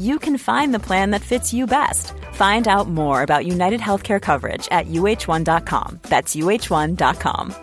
you can find the plan that fits you best. Find out more about United Healthcare coverage at uh1.com. That's uh1.com.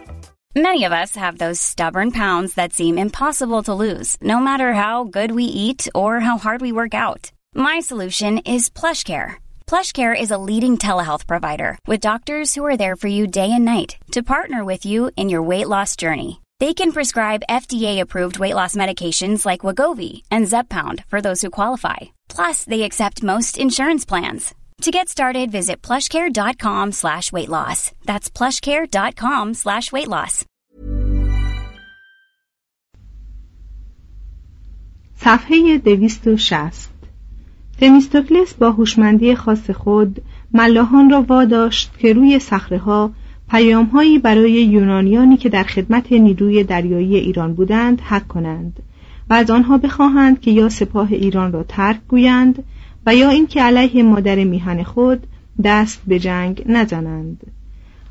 Many of us have those stubborn pounds that seem impossible to lose, no matter how good we eat or how hard we work out. My solution is PlushCare. PlushCare is a leading telehealth provider with doctors who are there for you day and night to partner with you in your weight loss journey. They can prescribe FDA-approved weight loss medications like Wagovi and Zepbound for those who qualify. Plus, they accept most insurance plans. To get started, visit plushcare.com slash weight loss. That's plushcare.com slash weight loss. صفحه 260 تمیستوکلس با هوشمندی خاص خود ملاحان را واداشت که روی صخره‌ها پیامهایی برای یونانیانی که در خدمت نیروی دریایی ایران بودند حک کنند و از آنها بخواهند که یا سپاه ایران را ترک گویند و یا اینکه علیه مادر میهن خود دست به جنگ نزنند.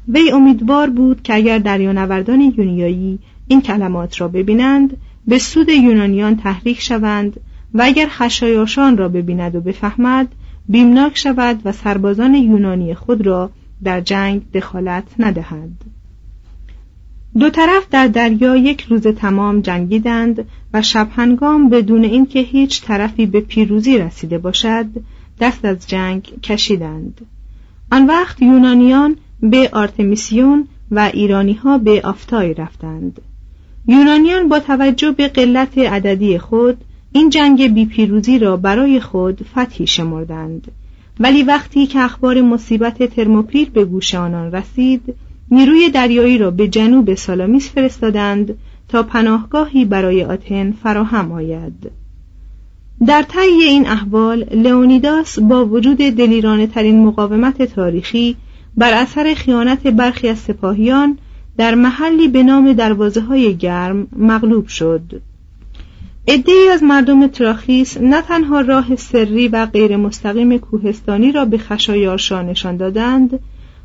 وی امیدوار بود که اگر دریانوردان یونیایی این کلمات را ببینند به سود یونانیان تحریک شوند و اگر خشایاشان را ببیند و بفهمد بیمناک شود و سربازان یونانی خود را در جنگ دخالت ندهد دو طرف در دریا یک روز تمام جنگیدند و شب هنگام بدون اینکه هیچ طرفی به پیروزی رسیده باشد دست از جنگ کشیدند. آن وقت یونانیان به آرتمیسیون و ایرانی ها به آفتای رفتند. یونانیان با توجه به قلت عددی خود این جنگ بی پیروزی را برای خود فتحی شمردند. ولی وقتی که اخبار مصیبت ترموپیل به گوش آنان رسید نیروی دریایی را به جنوب سالامیس فرستادند تا پناهگاهی برای آتن فراهم آید. در طی این احوال لئونیداس با وجود دلیرانه ترین مقاومت تاریخی بر اثر خیانت برخی از سپاهیان در محلی به نام دروازه های گرم مغلوب شد. عدهای از مردم تراخیس نه تنها راه سری و غیر مستقیم کوهستانی را به خشایارشا نشان دادند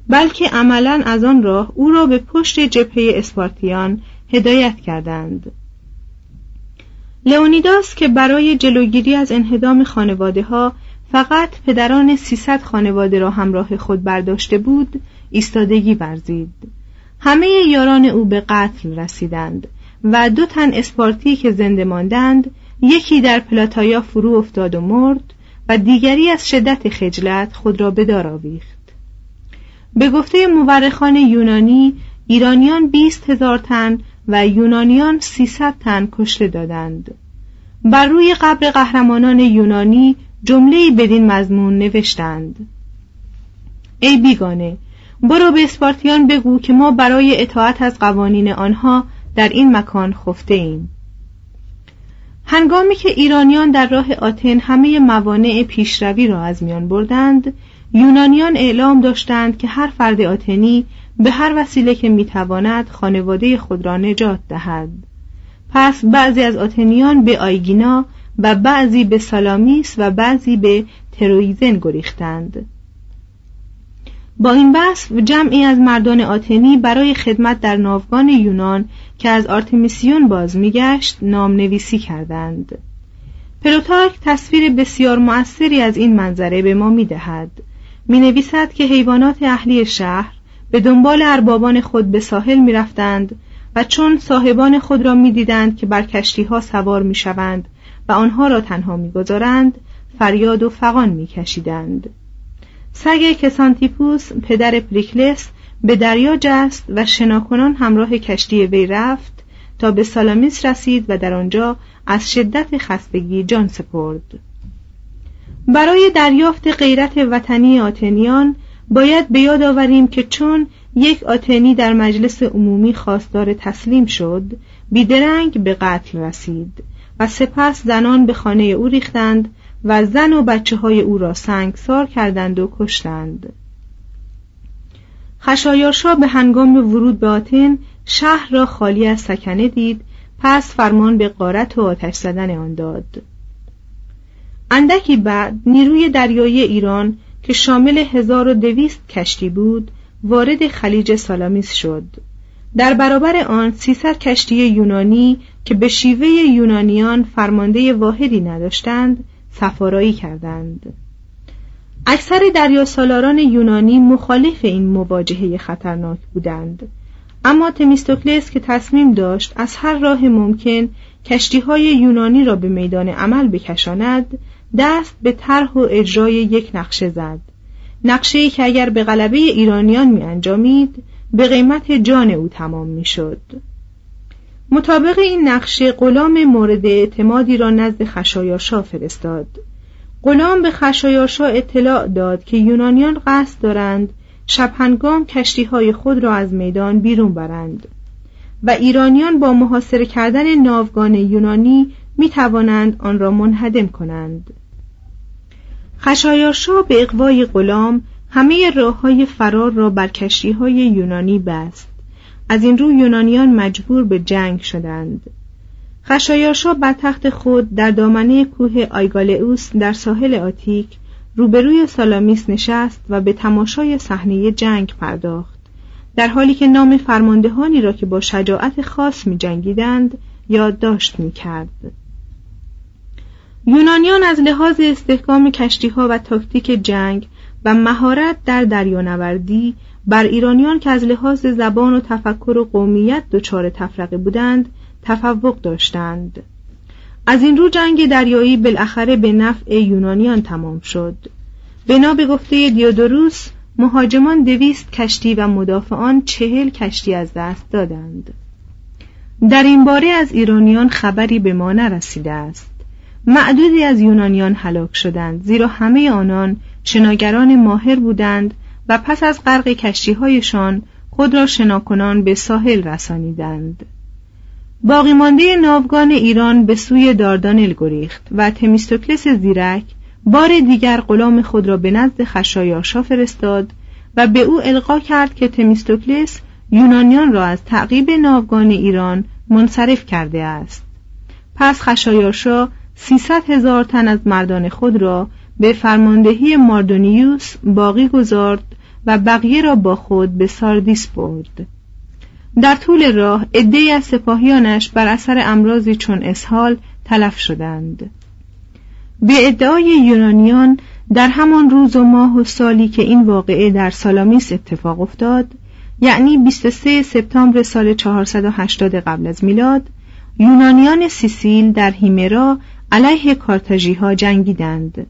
بلکه عملا از آن راه او را به پشت جبهه اسپارتیان هدایت کردند. لئونیداس که برای جلوگیری از انهدام خانواده ها فقط پدران سیصد خانواده را همراه خود برداشته بود ایستادگی ورزید. همه یاران او به قتل رسیدند و دو تن اسپارتی که زنده ماندند یکی در پلاتایا فرو افتاد و مرد و دیگری از شدت خجلت خود را به دار آویخت. به گفته مورخان یونانی ایرانیان بیست هزار تن و یونانیان سیصد تن کشته دادند. بر روی قبر قهرمانان یونانی جمله بدین مضمون نوشتند. ای بیگانه برو به اسپارتیان بگو که ما برای اطاعت از قوانین آنها در این مکان خفته ایم هنگامی که ایرانیان در راه آتن همه موانع پیشروی را از میان بردند یونانیان اعلام داشتند که هر فرد آتنی به هر وسیله که می‌تواند خانواده خود را نجات دهد. پس بعضی از آتنیان به آیگینا و بعضی به سالامیس و بعضی به ترویزن گریختند. با این بحث جمعی از مردان آتنی برای خدمت در ناوگان یونان که از آرتمیسیون باز میگشت نام نویسی کردند. پلوتارک تصویر بسیار مؤثری از این منظره به ما می‌دهد. می نویسد که حیوانات اهلی شهر به دنبال اربابان خود به ساحل می رفتند و چون صاحبان خود را می دیدند که بر کشتی ها سوار می شوند و آنها را تنها می گذارند فریاد و فقان می کشیدند. سگ کسانتیپوس پدر پریکلس به دریا جست و شناکنان همراه کشتی وی رفت تا به سالامیس رسید و در آنجا از شدت خستگی جان سپرد برای دریافت غیرت وطنی آتنیان باید به یاد آوریم که چون یک آتنی در مجلس عمومی خواستار تسلیم شد بیدرنگ به قتل رسید و سپس زنان به خانه او ریختند و زن و بچه های او را سنگسار کردند و کشتند. خشایارشا به هنگام ورود به آتن شهر را خالی از سکنه دید پس فرمان به قارت و آتش زدن آن داد. اندکی بعد نیروی دریایی ایران که شامل 1200 کشتی بود وارد خلیج سالامیس شد. در برابر آن 300 کشتی یونانی که به شیوه یونانیان فرمانده واحدی نداشتند سفارایی کردند. اکثر دریا سالاران یونانی مخالف این مواجهه خطرناک بودند. اما تمیستوکلس که تصمیم داشت از هر راه ممکن کشتی های یونانی را به میدان عمل بکشاند دست به طرح و اجرای یک نقشه زد. نقشه که اگر به غلبه ایرانیان می انجامید به قیمت جان او تمام می شد مطابق این نقشه غلام مورد اعتمادی را نزد خشایارشا فرستاد. غلام به خشایارشا اطلاع داد که یونانیان قصد دارند شب هنگام کشتی های خود را از میدان بیرون برند و ایرانیان با محاصره کردن ناوگان یونانی می توانند آن را منهدم کنند. خشایارشا به اقوای غلام همه راه های فرار را بر کشتی های یونانی بست. از این رو یونانیان مجبور به جنگ شدند. خشایارشا بر تخت خود در دامنه کوه آیگالئوس در ساحل آتیک روبروی سالامیس نشست و به تماشای صحنه جنگ پرداخت. در حالی که نام فرماندهانی را که با شجاعت خاص می جنگیدند یادداشت می کرد. یونانیان از لحاظ استحکام کشتی ها و تاکتیک جنگ و مهارت در دریانوردی بر ایرانیان که از لحاظ زبان و تفکر و قومیت دچار تفرقه بودند تفوق داشتند. از این رو جنگ دریایی بالاخره به نفع یونانیان تمام شد. بنا به گفته دیودوروس مهاجمان دویست کشتی و مدافعان چهل کشتی از دست دادند. در این باره از ایرانیان خبری به ما نرسیده است. معدودی از یونانیان هلاک شدند زیرا همه آنان شناگران ماهر بودند و پس از غرق کشتیهایشان خود را شناکنان به ساحل رسانیدند. باقی مانده ناوگان ایران به سوی داردانل گریخت و تمیستوکلس زیرک بار دیگر غلام خود را به نزد خشایارشا فرستاد و به او القا کرد که تمیستوکلس یونانیان را از تعقیب ناوگان ایران منصرف کرده است. پس خشایارشا سیصد هزار تن از مردان خود را به فرماندهی ماردونیوس باقی گذارد و بقیه را با خود به ساردیس برد. در طول راه عدهای از سپاهیانش بر اثر امراضی چون اسهال تلف شدند. به ادعای یونانیان در همان روز و ماه و سالی که این واقعه در سالامیس اتفاق افتاد یعنی 23 سپتامبر سال 480 قبل از میلاد یونانیان سیسیل در هیمرا علیه کارتاژی ها جنگیدند.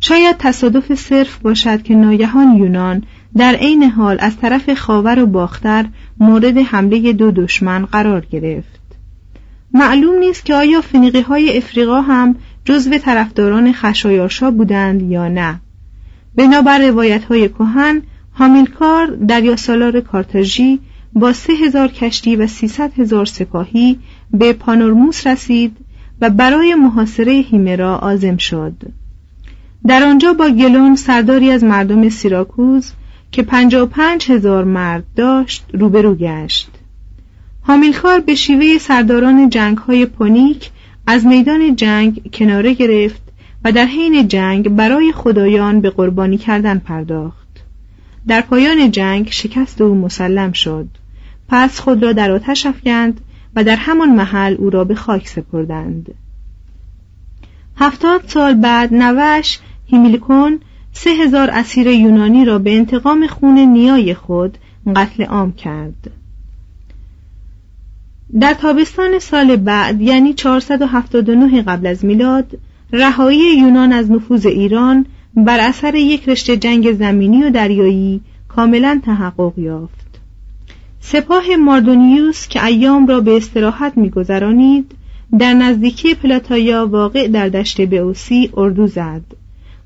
شاید تصادف صرف باشد که ناگهان یونان در عین حال از طرف خاور و باختر مورد حمله دو دشمن قرار گرفت. معلوم نیست که آیا فنیقی های افریقا هم جزو طرفداران خشایارشا بودند یا نه. بنابر روایت های کهن هامیلکار دریا سالار کارتاژی با سه هزار کشتی و سیصد هزار سپاهی به پانورموس رسید و برای محاصره هیمرا آزم شد. در آنجا با گلون سرداری از مردم سیراکوز که پنجا پنج هزار مرد داشت روبرو گشت. هامیلکار به شیوه سرداران جنگ های پونیک از میدان جنگ کناره گرفت و در حین جنگ برای خدایان به قربانی کردن پرداخت. در پایان جنگ شکست او مسلم شد. پس خود را در آتش افکند و در همان محل او را به خاک سپردند. هفتاد سال بعد نوش هیمیلکون سه هزار اسیر یونانی را به انتقام خون نیای خود قتل عام کرد. در تابستان سال بعد یعنی 479 قبل از میلاد رهایی یونان از نفوذ ایران بر اثر یک رشته جنگ زمینی و دریایی کاملا تحقق یافت. سپاه ماردونیوس که ایام را به استراحت میگذرانید در نزدیکی پلاتایا واقع در دشت بئوسی اردو زد.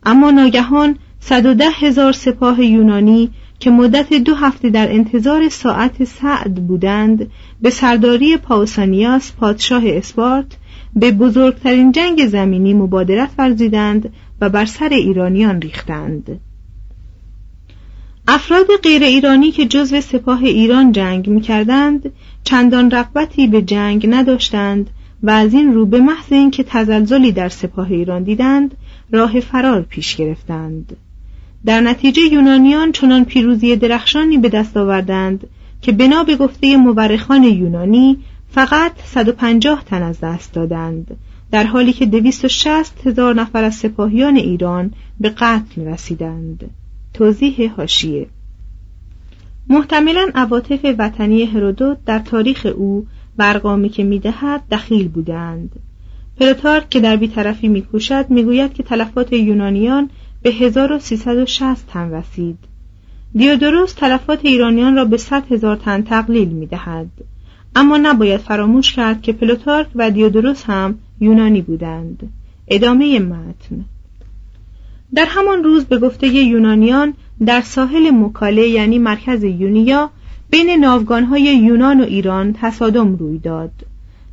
اما ناگهان صد و ده هزار سپاه یونانی که مدت دو هفته در انتظار ساعت سعد بودند به سرداری پاوسانیاس پادشاه اسپارت به بزرگترین جنگ زمینی مبادرت ورزیدند و بر سر ایرانیان ریختند. افراد غیر ایرانی که جزو سپاه ایران جنگ می کردند چندان رغبتی به جنگ نداشتند و از این رو به محض اینکه تزلزلی در سپاه ایران دیدند راه فرار پیش گرفتند. در نتیجه یونانیان چنان پیروزی درخشانی به دست آوردند که بنا به گفته مورخان یونانی فقط 150 تن از دست دادند در حالی که 260 هزار نفر از سپاهیان ایران به قتل رسیدند. توضیح هاشیه محتملا عواطف وطنی هرودوت در تاریخ او و ارقامی که می‌دهد دخیل بودند. پلوتارک که در بیطرفی میکوشد می‌گوید که تلفات یونانیان به 1360 تن رسید. دیودروس تلفات ایرانیان را به 100 هزار تن تقلیل می‌دهد. اما نباید فراموش کرد که پلوتارک و دیودروس هم یونانی بودند. ادامه متن. در همان روز به گفته یونانیان در ساحل مکاله یعنی مرکز یونیا بین ناوگانهای یونان و ایران تصادم روی داد.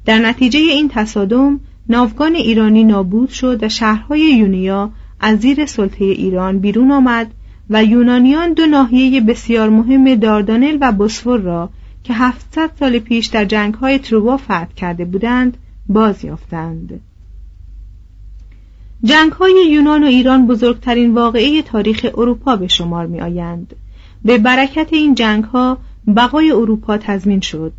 در نتیجه این تصادم ناوگان ایرانی نابود شد و شهرهای یونیا از زیر سلطه ایران بیرون آمد و یونانیان دو ناحیه بسیار مهم داردانل و بسفور را که 700 سال پیش در جنگهای تروبا فتح کرده بودند باز یافتند جنگهای یونان و ایران بزرگترین واقعه تاریخ اروپا به شمار می آیند. به برکت این جنگها بقای اروپا تضمین شد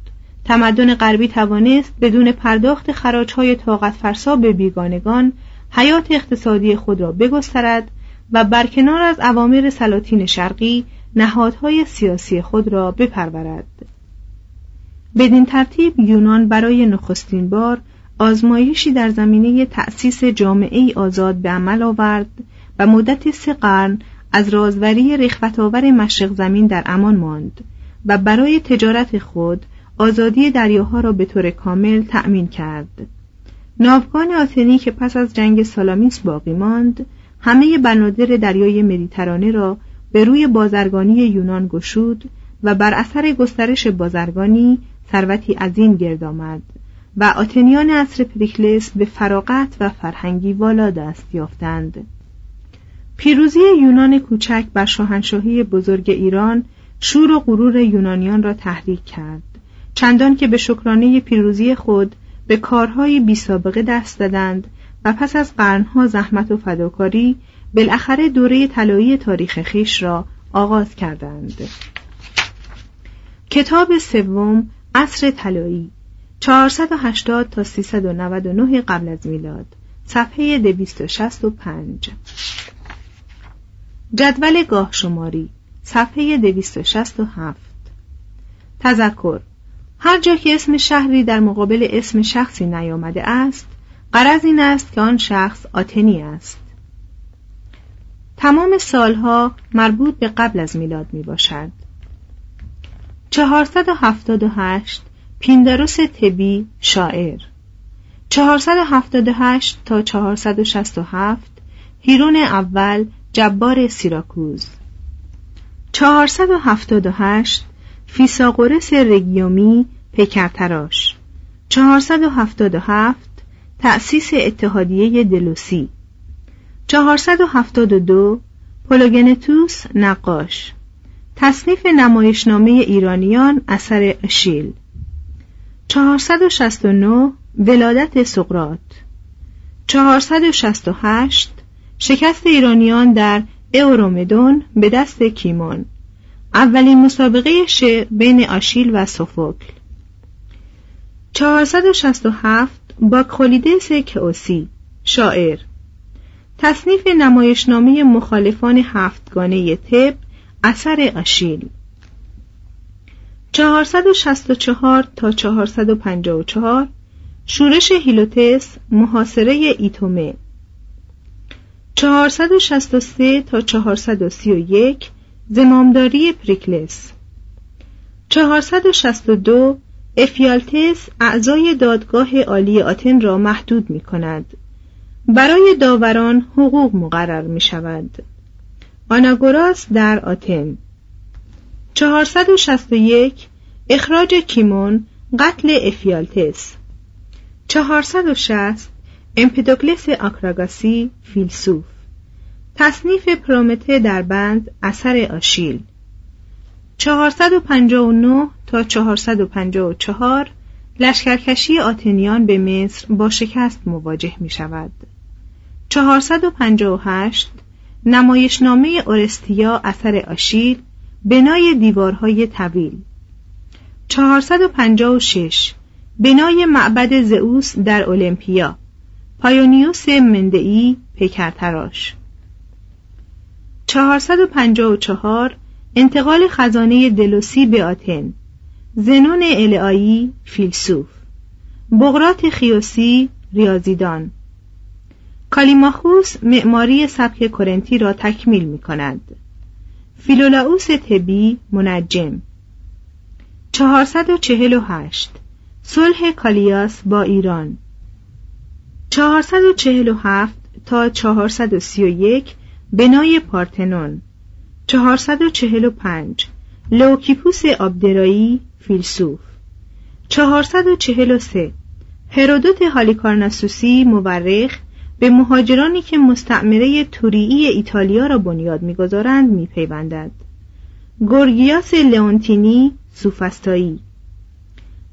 تمدن غربی توانست بدون پرداخت خراجهای طاقت فرسا به بیگانگان حیات اقتصادی خود را بگسترد و برکنار از اوامر سلاطین شرقی نهادهای سیاسی خود را بپرورد بدین ترتیب یونان برای نخستین بار آزمایشی در زمینه تأسیس جامعه آزاد به عمل آورد و مدت سه قرن از رازوری رخوتآور مشرق زمین در امان ماند و برای تجارت خود آزادی دریاها را به طور کامل تأمین کرد. ناوگان آتنی که پس از جنگ سالامیس باقی ماند همه بنادر دریای مدیترانه را به روی بازرگانی یونان گشود و بر اثر گسترش بازرگانی ثروتی عظیم گرد آمد. و آتنیان عصر پریکلس به فراغت و فرهنگی والا دست یافتند. پیروزی یونان کوچک بر شاهنشاهی بزرگ ایران شور و غرور یونانیان را تحریک کرد. چندان که به شکرانه پیروزی خود به کارهای بی سابقه دست دادند و پس از قرنها زحمت و فداکاری بالاخره دوره طلایی تاریخ خیش را آغاز کردند. کتاب سوم عصر طلایی 480 تا 399 قبل از میلاد. صفحه 265 جدول گاه شماری. صفحه 267 تذکر. هر جا که اسم شهری در مقابل اسم شخصی نیامده است قرض این است که آن شخص آتنی است. تمام سالها مربوط به قبل از میلاد می باشد 478 پیندروس تبی شاعر. 478 تا 467 هیرون اول جبار سیراکوز. 478 فیساغورس رگیومی پیکرتراش 477 تأسیس اتحادیه دلوسی. 472 پولوگنتوس نقاش. تصنیف نمایشنامه ایرانیان اثر اشیل 469 ولادت سقرات 468 شکست ایرانیان در اورومدون به دست کیمون اولین مسابقه شعر بین آشیل و سوفوکل. 467 باکخولیدس کئوسی شاعر تصنیف نمایشنامه مخالفان هفتگانه طب اثر آشیل. 464 تا 454 شورش هیلوتس محاصره ایتومه. 463 تا 431 زمامداری پریکلس. 462 افیالتس اعضای دادگاه عالی آتن را محدود می کند برای داوران حقوق مقرر می شود آناگوراس در آتن. 461 اخراج کیمون قتل افیالتس. 460 امپدوکلس آکراگاسی فیلسوف. تصنیف پرومته در بند اثر آشیل. 459 تا 454 لشکرکشی آتنیان به مصر با شکست مواجه می شود. 458 نمایشنامه اورستیا اثر آشیل بنای دیوارهای طویل. 456 بنای معبد زئوس در اولمپیا. پایونیوس مندئی پیکرتراش 454 انتقال خزانه دلوسی به آتن. زنون الهایی فیلسوف. بغرات خیوسی ریاضیدان. کالیماخوس معماری سبک کرنتی را تکمیل می کند فیلولاوس تبی منجم. 448 صلح کالیاس با ایران. 447 تا 431 بنای پارتنون. 445 لوکیپوس آبدرایی فیلسوف. 443 هرودوت هالیکارناسوسی مورخ به مهاجرانی که مستعمره توریی ایتالیا را بنیاد می‌گذارند میپیوندد. گورگیاس لئونتینی سوفستایی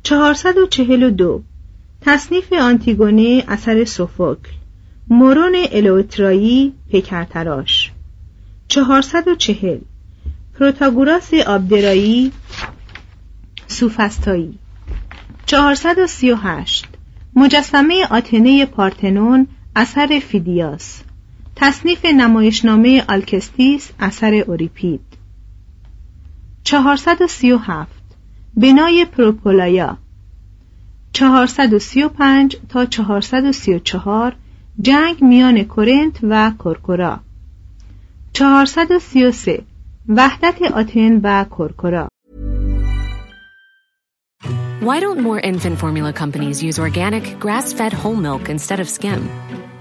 442 تصنیف آنتیگونه اثر سوفوکل. مورون الوترایی پیکرتراش. 440 پروتاگوراس آبدرایی سوفستایی 438 مجسمه آتنه پارتنون اثر فیدیاس. تصنیف نمایشنامه آلکستیس اثر اوریپید. 437 بنای پروپولایا. 435 تا 434 جنگ میان کرنت و کرکورا 433 وحدت آتن و کرکورا Why don't more infant formula companies use organic, grass-fed whole milk instead of skim?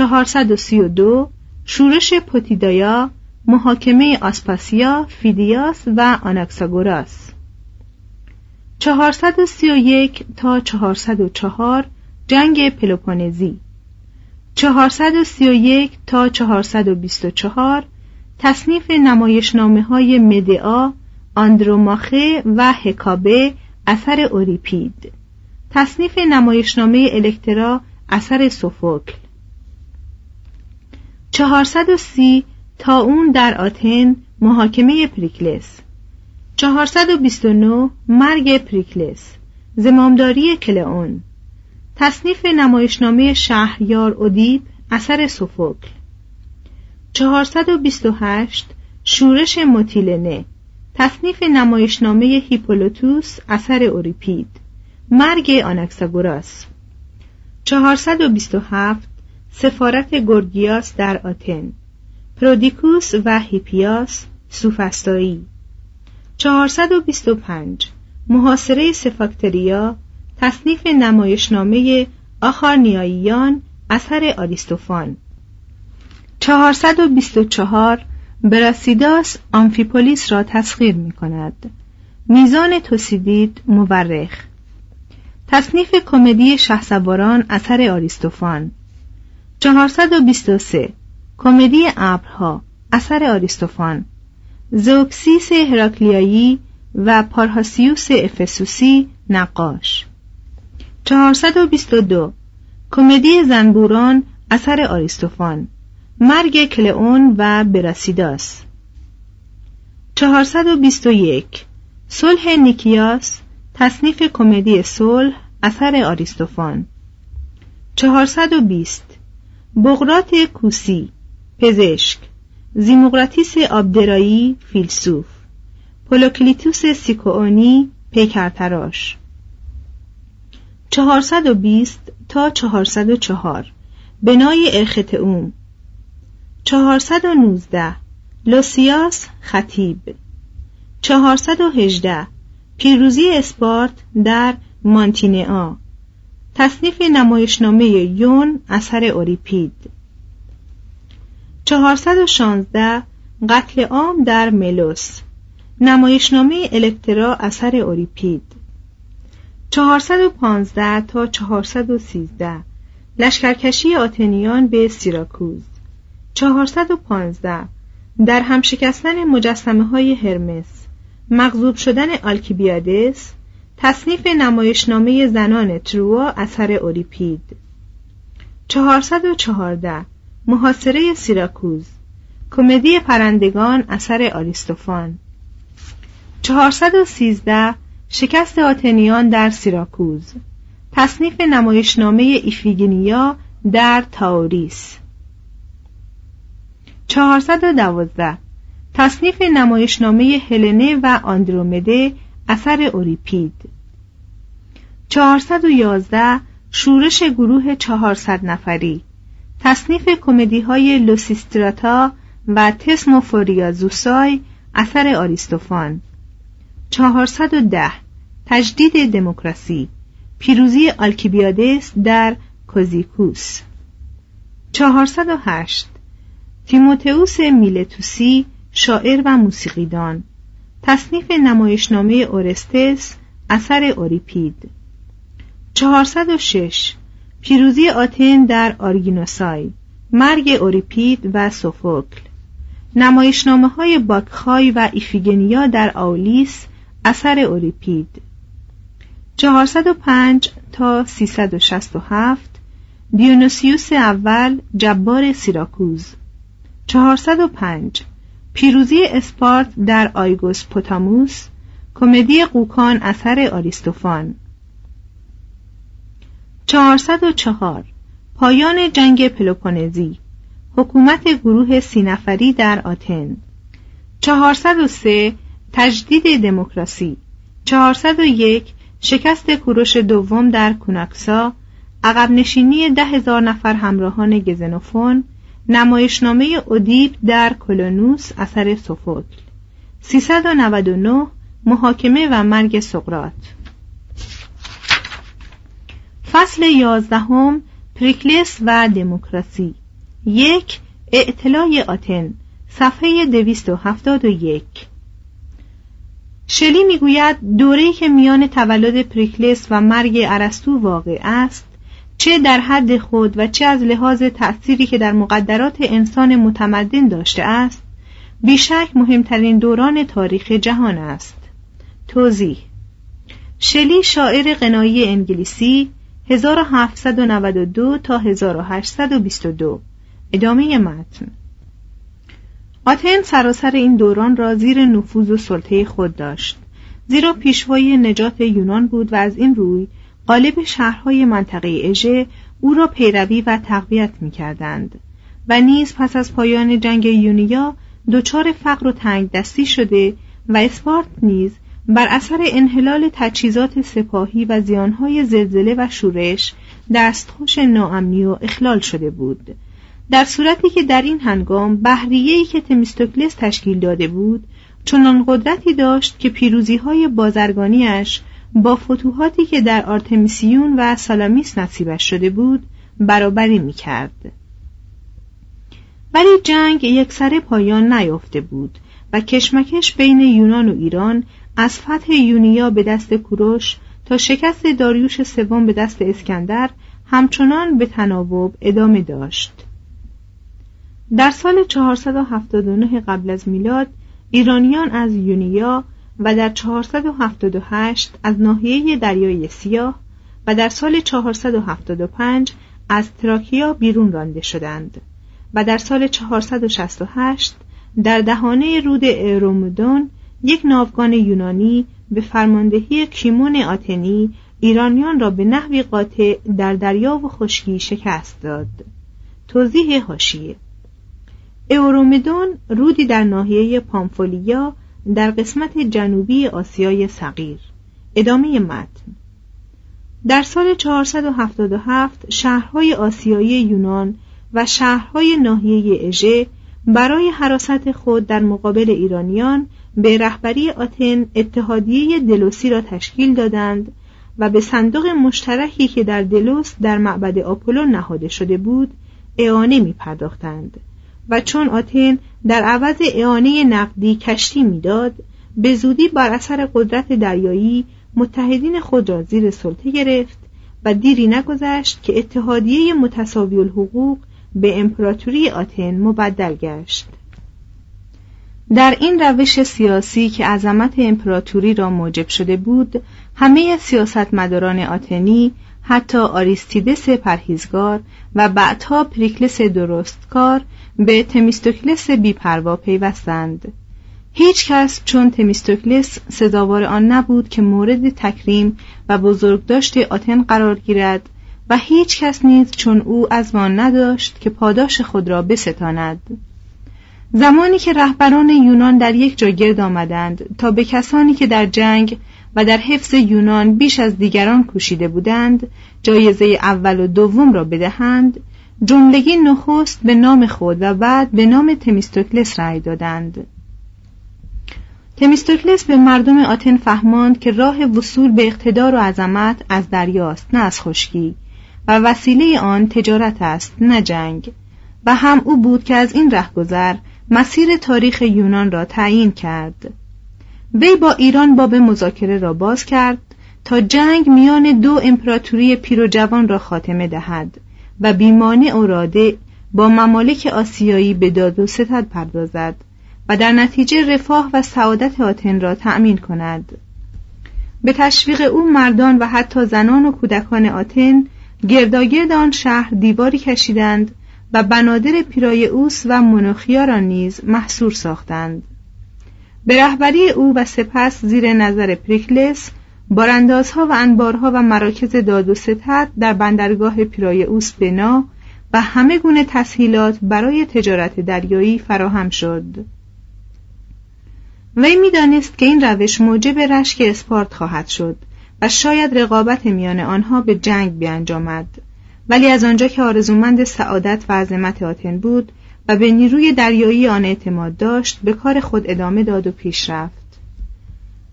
432 شورش پوتیدایا محاکمه آسپاسیا فیدیاس و آناکساگوراس. 431 تا 404 جنگ پلوپونزی. 431 تا 424 تصنیف نمایشنامه های مدعا آندروماخه و هکابه اثر اوریپید. تصنیف نمایشنامه الکترا اثر سوفوکل 430 تا اون در آتن محاکمه پریکلس. 429 مرگ پریکلس زمامداری کلئون. تصنیف نمایشنامه شهریار اودیب اثر سوفوکل 428 شورش متیلنه تصنیف نمایشنامه هیپولوتوس اثر اوریپید. مرگ آنکساگوراس. 427 سفارت گورگیاس در آتن پرودیکوس و هیپیاس سوفستایی. 425 محاصره سفاکتریا تصنیف نمایشنامه آخارنیاییان اثر آریستوفان. 424 براسیداس آمفیپولیس را تسخیر می کند میزان توسیدید مورخ. تصنیف کمدی شهسواران اثر آریستوفان. 423 کمدی ابرها. اثر آریستوفان. زوکسیس هراکلیایی و پارهاسیوس افسوسی نقاش. 422 کمدی زنبوران. اثر آریستوفان. مرگ کلئون و براسیداس. 421 صلح نیکیاس. تصنیف کمدی صلح. اثر آریستوفان. 420 بغرات کوسی پزشک زیموقراتیس آبدرایی فیلسوف پولوکلیتوس سیکوونی پیکرتراش. 420 تا 404 بنای ارختئوم 419 لوسیاس خطیب. 418 پیروزی اسپارت در مانتینئا. تصنیف نمایشنامه یون اثر اوریپید. 416 قتل عام در ملوس. نمایشنامه الکترا اثر اوریپید. 415 تا 413 لشکرکشی آتنیان به سیراکوز. 415 در هم شکستن مجسمه های هرمس. مغضوب شدن آلکیبیادس. تصنیف نمایشنامه زنان تروا اثر اوریپید 414 محاصره سیراکوز. کمدی پرندگان اثر آریستوفان. 413 شکست آتنیان در سیراکوز. تصنیف نمایشنامه ایفیگنیا در تاوریس. 412 تصنیف نمایشنامه هلنه و آندرومده اثر اوریپید. 411 شورش گروه 400 نفری. تصنیف کمدی های لوسیستراتا و تسموفوریا زوسای اثر آریستوفان. 410 تجدید دموکراسی. پیروزی آلکیبیادس در کوزیکوس. 408 تیموتئوس میلتوسی شاعر و موسیقیدان. تصنیف نمایشنامه اورستس اثر اوریپید. 406 پیروزی آتن در آرگینوسای. مرگ اوریپید و سوفوکل. نمایشنامه های باکخای و ایفیگنیا در آولیس اثر اوریپید. 405 تا 367 دیونوسیوس اول جبار سیراکوز. 405 پیروزی اسپارت در آیگوس پوتاموس کمدی قوکان اثر آریستوفان. 404 پایان جنگ پلوپونزی حکومت گروه سینفری در آتن. 403 تجدید دموکراسی. 401 شکست کوروش دوم در کوناکسا عقب نشینی ده هزار نفر همراهان گزنوفون. نمایشنامه اودیب در کلونوس اثر سوفوکل 399 محاکمه و مرگ سقرات فصل یازدهم پریکلس و دموکراسی. یک اعتلاع آتن صفحه دویست و هفتاد و یک. شلی می‌گوید دوره‌ای که میان تولد پریکلس و مرگ ارسطو واقع است چه در حد خود و چه از لحاظ تأثیری که در مقدرات انسان متمدن داشته است بیشک مهمترین دوران تاریخ جهان است. توضیح شلی شاعر غنایی انگلیسی 1792 تا 1822 ادامه متن آتن سراسر این دوران را زیر نفوذ و سلطه خود داشت زیرا پیشوای نجات یونان بود و از این روی قالب شهرهای منطقه اژه او را پیروی و تقویت می کردند و نیز پس از پایان جنگ یونیا دچار فقر و تنگ دستی شده و اسپارت نیز بر اثر انحلال تجهیزات سپاهی و زیانهای زلزله و شورش دستخوش ناامنی و اخلال شده بود. در صورتی که در این هنگام بحریه‌ای که تمیستوکلس تشکیل داده بود چنان قدرتی داشت که پیروزی های بازرگانیش با فتوحاتی که در آرتمیسیون و سالامیس نصیبش شده بود برابری می کرد. ولی جنگ یک سر پایان نیافته بود و کشمکش بین یونان و ایران از فتح یونیا به دست کوروش تا شکست داریوش سوم به دست اسکندر همچنان به تناوب ادامه داشت در سال 479 قبل از میلاد ایرانیان از یونیا و در 478 از ناحیه دریای سیاه و در سال 475 از تراکیا بیرون رانده شدند و در سال 468 در دهانه رود ارومودون یک ناوگان یونانی به فرماندهی کیمون آتنی ایرانیان را به نحوی قاطع در دریا و خشکی شکست داد. توضیح حاشیه. اورومدون رودی در ناحیه پامفولیا در قسمت جنوبی آسیای صغیر. ادامه متن. در سال 477 شهرهای آسیایی یونان و شهرهای ناحیه اژه برای حراست خود در مقابل ایرانیان به رهبری آتن اتحادیه دلوسی را تشکیل دادند و به صندوق مشترکی که در دلوس در معبد آپولو نهاده شده بود اعانه می پرداختند و چون آتن در عوض اعانه نقدی کشتی می‌داد به زودی بر اثر قدرت دریایی متحدین خود را زیر سلطه گرفت و دیری نگذشت که اتحادیه متساوی الحقوق به امپراتوری آتن مبدل گشت. در این روش سیاسی که عظمت امپراتوری را موجب شده بود همه سیاستمداران آتنی حتی آریستیدس پرهیزگار و بعدها پریکلس درستکار به تمیستوکلس بیپروا پیوستند. هیچ کس چون تمیستوکلس سزاوار آن نبود که مورد تکریم و بزرگداشت آتن قرار گیرد و هیچ کس نیز چون او از وان نداشت که پاداش خود را بستاند. زمانی که رهبران یونان در یک جا گرد آمدند تا به کسانی که در جنگ و در حفظ یونان بیش از دیگران کوشیده بودند جایزه اول و دوم را بدهند جملگی نخست به نام خود و بعد به نام تمیستوکلس رأی دادند. تمیستوکلس به مردم آتن فهماند که راه وصول به اقتدار و عظمت از دریاست نه از خشکی و وسیله آن تجارت است نه جنگ. و هم او بود که از این رهگذر مسیر تاریخ یونان را تعیین کرد. وی با ایران باب مذاکره را باز کرد تا جنگ میان دو امپراتوری پیر و جوان را خاتمه دهد و بیمانه اوراده با ممالک آسیایی به داد و ستد پردازد و در نتیجه رفاه و سعادت آتن را تأمین کند. به تشویق او مردان و حتی زنان و کودکان آتن گرداگرد آن شهر دیواری کشیدند و بنادر پیرایوس و منوخیا را نیز محصور ساختند. به رهبری او و سپس زیر نظر پریکلس باراندازها و انبارها و مراکز داد و ستد در بندرگاه پیرایوس بنا و همه گونه تسهیلات برای تجارت دریایی فراهم شد. وی می‌دانست که این روش موجب رشک اسپارت خواهد شد و شاید رقابت میان آنها به جنگ بیانجامد. ولی از آنجا که آرزومند سعادت و عظمت آتن بود و به نیروی دریایی آن اعتماد داشت به کار خود ادامه داد و پیش رفت.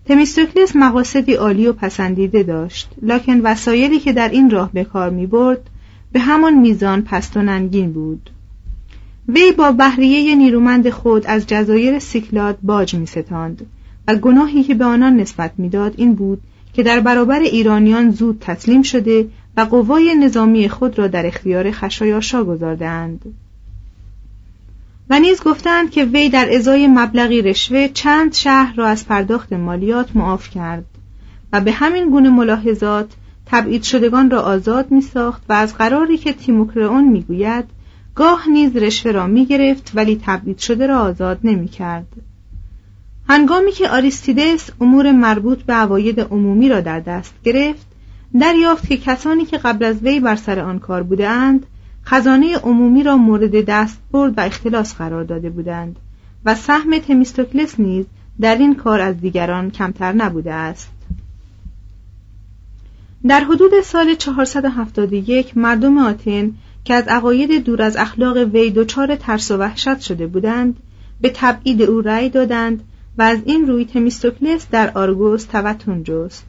تمیستوکلس مقاصدی عالی و پسندیده داشت لکن وسایلی که در این راه به کار می برد به همان میزان پست و ننگین بود. وی با بحریه نیرومند خود از جزایر سیکلاد باج می ستاند و گناهی که به آنان نسبت می‌داد این بود که در برابر ایرانیان زود تسلیم شده و قوای نظامی خود را در اختیار خشایارشا گذارده‌اند. و نیز گفتند که وی در ازای مبلغی رشوه چند شهر را از پرداخت مالیات معاف کرد و به همین گونه ملاحظات تبعید شدگان را آزاد می ساخت و از قراری که تیموکرئون می گوید گاه نیز رشوه را می گرفت ولی تبعید شده را آزاد نمی کرد. هنگامی که آریستیدس امور مربوط به عواید عمومی را در دست گرفت دریافت که کسانی که قبل از وی بر سر آن کار بودند خزانه عمومی را مورد دست برد و اختلاس قرار داده بودند و سهم تمیستوکلس نیز در این کار از دیگران کمتر نبوده است. در حدود سال 471 مردم آتن که از عقاید دور از اخلاق وی دچار ترس و وحشت شده بودند به تبعید او رأی دادند و از این روی تمیستوکلس در آرگوس توتون جست.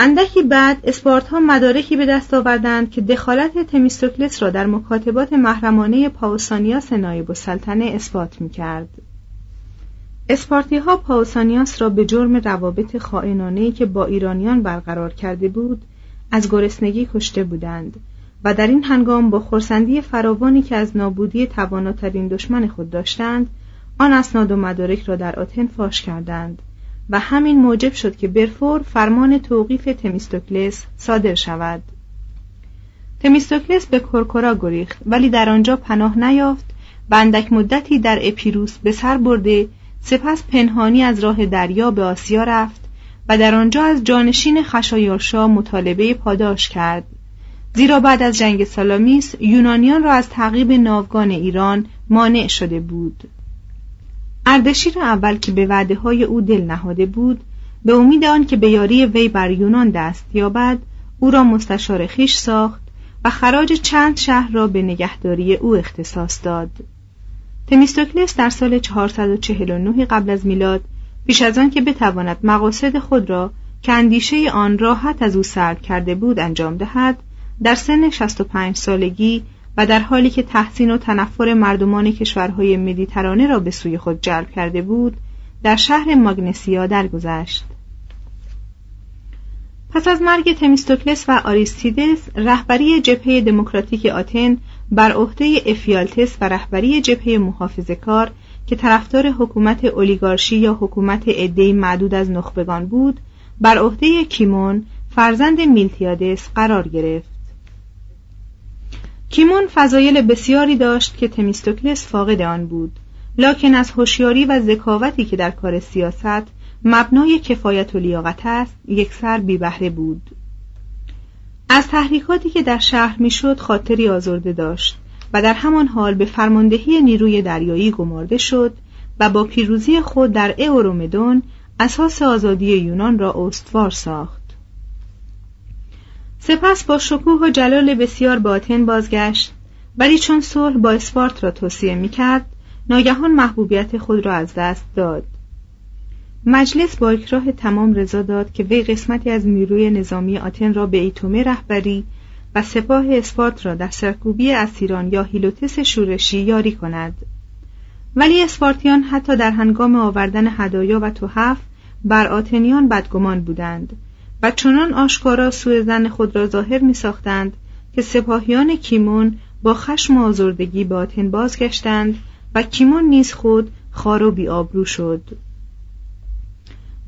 اندکی بعد اسپارت مدارکی به دست آوردند که دخالت تمیستوکلس را در مکاتبات محرمانه پاوسانیاس نایب السلطنه اثبات می‌کرد. اسپارتی ها پاوسانیاس را به جرم روابط خائنانه که با ایرانیان برقرار کرده بود از گرسنگی کشته بودند و در این هنگام با خورسندی فراوانی که از نابودی تواناترین دشمن خود داشتند آن اسناد و مدارک را در آتن فاش کردند. و همین موجب شد که برفور فرمان توقیف تمیستوکلس صادر شود. تمیستوکلس به کرکرا گریخت ولی در آنجا پناه نیافت و اندک مدتی در اپیروس به سر برده سپس پنهانی از راه دریا به آسیا رفت و در آنجا از جانشین خشایارشا مطالبه پاداش کرد. زیرا بعد از جنگ سالامیس یونانیان را از تعقیب ناوگان ایران مانع شده بود. اردشیر اول که به وعده های او دل نهاده بود به امید آن که به یاری وی بر یونان دست یابد او را مستشار خیش ساخت و خراج چند شهر را به نگهداری او اختصاص داد. تمیستوکلس در سال 449 قبل از میلاد پیش از آن که بتواند مقاصد خود را که اندیشه آن راحت از او سرد کرده بود انجام دهد در سن 65 سالگی و در حالی که تحسین و تنفر مردمان کشورهای مدیترانه را به سوی خود جلب کرده بود در شهر ماگنسیا درگذشت. پس از مرگ تمیستوکلس و آریستیدس رهبری جبهه دموکراتیک آتن بر عهده افیالتس و رهبری جبهه محافظه کار که طرفدار حکومت اولیگارشی یا حکومت عدهای معدود از نخبگان بود بر عهده کیمون فرزند میلتیادس قرار گرفت. کیمون فضایل بسیاری داشت که تمیستوکلس فاقد آن بود. لکن از هوشیاری و ذکاوتی که در کار سیاست مبنای کفایت و لیاقت است یکسر بی بهره بود. از تحریکاتی که در شهر می‌شد خاطری آزرده داشت و در همان حال به فرماندهی نیروی دریایی گمارده شد و با پیروزی خود در اورومدون اساس آزادی یونان را استوار ساخت. سپس با شکوه و جلال بسیار آتن بازگشت. ولی چون صلح با اسپارت را توصیه می‌کرد ناگهان محبوبیت خود را از دست داد. مجلس با اکراه تمام رضا داد که وی قسمتی از نیروی نظامی آتن را به ایتومه رهبری و سپاه اسپارت را در سرکوبی اسیران یا هیلوتس شورشی یاری کند. ولی اسپارتیان حتی در هنگام آوردن هدایا و توحف بر آتنیان بدگمان بودند. و چنان آشکارا سوء زن خود را ظاهر می ساختند که سپاهیان کیمون با خشم و آزردگی آتن بازگشتند و کیمون نیز خود خار و بیابرو شد.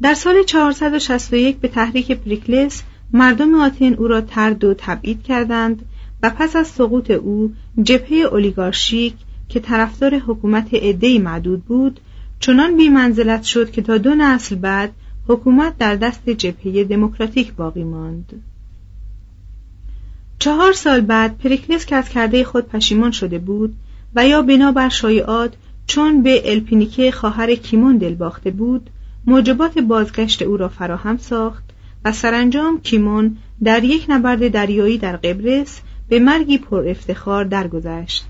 در سال 461 به تحریک پریکلس مردم آتن او را ترد و تبعید کردند و پس از سقوط او جبهه اولیگارشیک که طرفدار حکومت عدهای معدود بود چنان بیمنزلت شد که تا دو نسل بعد حکومت در دست جبهه دموکراتیک باقی ماند. چهار سال بعد پریکلس که از کرده خود پشیمان شده بود و یا بنابر شایعات چون به الپینیکه خواهر کیمون دل باخته بود موجبات بازگشت او را فراهم ساخت و سرانجام کیمون در یک نبرد دریایی در قبرس به مرگی پر افتخار درگذشت.